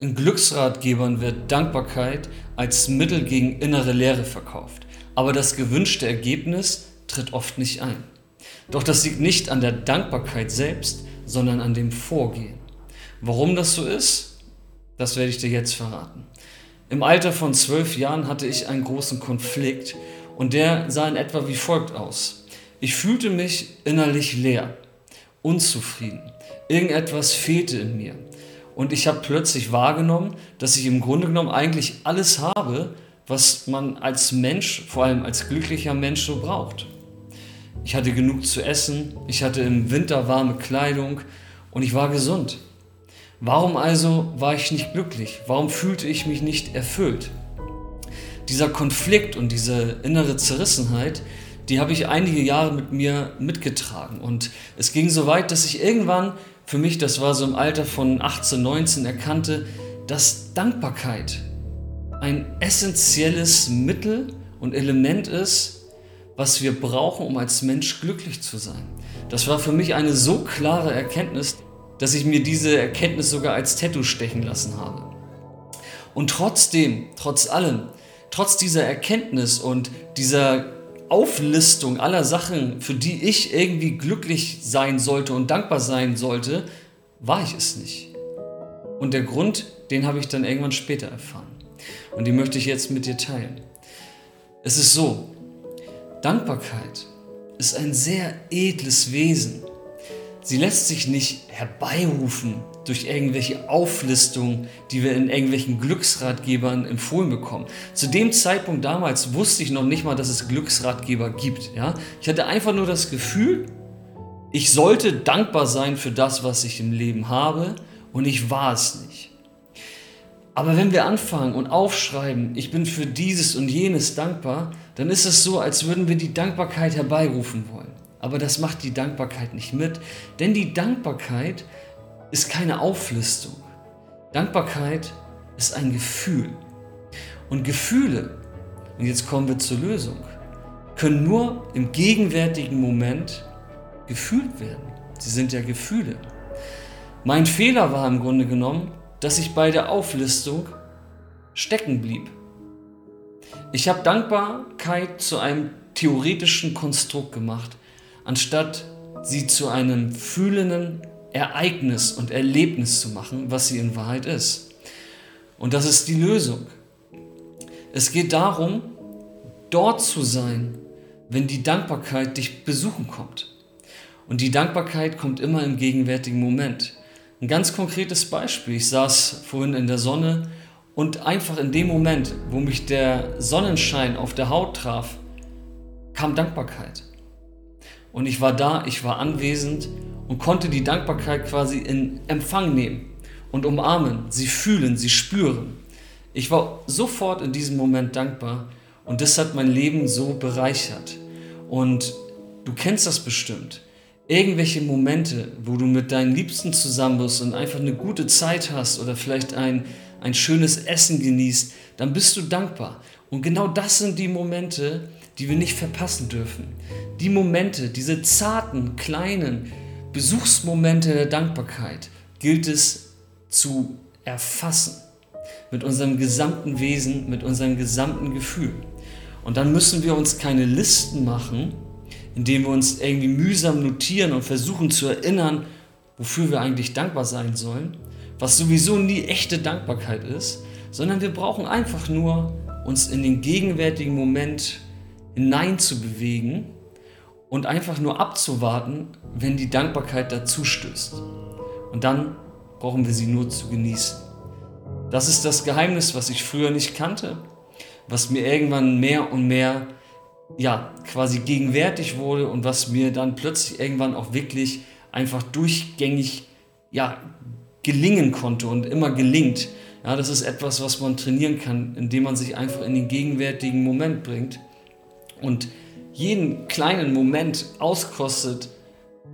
In Glücksratgebern wird Dankbarkeit als Mittel gegen innere Leere verkauft, aber das gewünschte Ergebnis tritt oft nicht ein. Doch das liegt nicht an der Dankbarkeit selbst, sondern an dem Vorgehen. Warum das so ist, das werde ich dir jetzt verraten. Im Alter von zwölf Jahren hatte ich einen großen Konflikt und der sah in etwa wie folgt aus. Ich fühlte mich innerlich leer, unzufrieden. Irgendetwas fehlte in mir. Und ich habe plötzlich wahrgenommen, dass ich im Grunde genommen eigentlich alles habe, was man als Mensch, vor allem als glücklicher Mensch, so braucht. Ich hatte genug zu essen, ich hatte im Winter warme Kleidung und ich war gesund. Warum also war ich nicht glücklich? Warum fühlte ich mich nicht erfüllt? Dieser Konflikt und diese innere Zerrissenheit, die habe ich einige Jahre mit mir mitgetragen. Und es ging so weit, dass ich irgendwann für mich, das war so im Alter von 18, 19, erkannte, dass Dankbarkeit ein essentielles Mittel und Element ist, was wir brauchen, um als Mensch glücklich zu sein. Das war für mich eine so klare Erkenntnis, dass ich mir diese Erkenntnis sogar als Tattoo stechen lassen habe. Und trotzdem, trotz allem, trotz dieser Erkenntnis und dieser Auflistung aller Sachen, für die ich irgendwie glücklich sein sollte und dankbar sein sollte, war ich es nicht. Und der Grund, den habe ich dann irgendwann später erfahren. Und die möchte ich jetzt mit dir teilen. Es ist so, Dankbarkeit ist ein sehr edles Wesen. Sie lässt sich nicht herbeirufen durch irgendwelche Auflistungen, die wir in irgendwelchen Glücksratgebern empfohlen bekommen. Zu dem Zeitpunkt damals wusste ich noch nicht mal, dass es Glücksratgeber gibt. Ja? Ich hatte einfach nur das Gefühl, ich sollte dankbar sein für das, was ich im Leben habe und ich war es nicht. Aber wenn wir anfangen und aufschreiben, ich bin für dieses und jenes dankbar, dann ist es so, als würden wir die Dankbarkeit herbeirufen wollen. Aber das macht die Dankbarkeit nicht mit, denn die Dankbarkeit ist keine Auflistung. Dankbarkeit ist ein Gefühl. Und Gefühle, und jetzt kommen wir zur Lösung, können nur im gegenwärtigen Moment gefühlt werden. Sie sind ja Gefühle. Mein Fehler war im Grunde genommen, dass ich bei der Auflistung stecken blieb. Ich habe Dankbarkeit zu einem theoretischen Konstrukt gemacht, anstatt sie zu einem fühlenden Ereignis und Erlebnis zu machen, was sie in Wahrheit ist. Und das ist die Lösung. Es geht darum, dort zu sein, wenn die Dankbarkeit dich besuchen kommt. Und die Dankbarkeit kommt immer im gegenwärtigen Moment. Ein ganz konkretes Beispiel. Ich saß vorhin in der Sonne und einfach in dem Moment, wo mich der Sonnenschein auf der Haut traf, kam Dankbarkeit. Und ich war da, ich war anwesend und konnte die Dankbarkeit quasi in Empfang nehmen und umarmen, sie fühlen, sie spüren. Ich war sofort in diesem Moment dankbar und das hat mein Leben so bereichert. Und du kennst das bestimmt. Irgendwelche Momente, wo du mit deinen Liebsten zusammen bist und einfach eine gute Zeit hast oder vielleicht ein, ein schönes Essen genießt, dann bist du dankbar. Und genau das sind die Momente, die wir nicht verpassen dürfen. Die Momente, diese zarten, kleinen Besuchsmomente der Dankbarkeit gilt es zu erfassen. Mit unserem gesamten Wesen, mit unserem gesamten Gefühl. Und dann müssen wir uns keine Listen machen, indem wir uns irgendwie mühsam notieren und versuchen zu erinnern, wofür wir eigentlich dankbar sein sollen, was sowieso nie echte Dankbarkeit ist, sondern wir brauchen einfach nur uns in den gegenwärtigen Moment hineinzubewegen und einfach nur abzuwarten, wenn die Dankbarkeit dazu stößt. Und dann brauchen wir sie nur zu genießen. Das ist das Geheimnis, was ich früher nicht kannte, was mir irgendwann mehr und mehr ja, quasi gegenwärtig wurde und was mir dann plötzlich irgendwann auch wirklich einfach durchgängig ja, gelingen konnte und immer gelingt. Ja, das ist etwas, was man trainieren kann, indem man sich einfach in den gegenwärtigen Moment bringt und jeden kleinen Moment auskostet,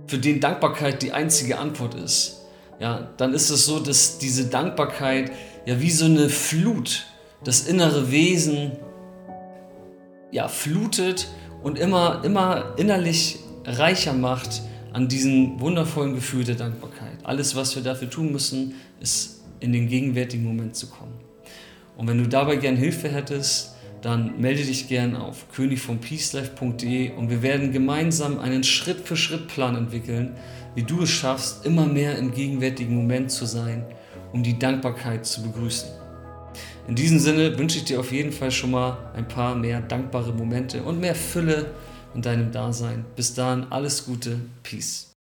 für den Dankbarkeit die einzige Antwort ist, ja, dann ist es so, dass diese Dankbarkeit ja wie so eine Flut das innere Wesen ja, flutet und immer, immer innerlich reicher macht an diesem wundervollen Gefühl der Dankbarkeit. Alles, was wir dafür tun müssen, ist in den gegenwärtigen Moment zu kommen. Und wenn du dabei gern Hilfe hättest, dann melde dich gern auf königvompeacelife.de und wir werden gemeinsam einen Schritt-für-Schritt-Plan entwickeln, wie du es schaffst, immer mehr im gegenwärtigen Moment zu sein, um die Dankbarkeit zu begrüßen. In diesem Sinne wünsche ich dir auf jeden Fall schon mal ein paar mehr dankbare Momente und mehr Fülle in deinem Dasein. Bis dahin alles Gute, Peace.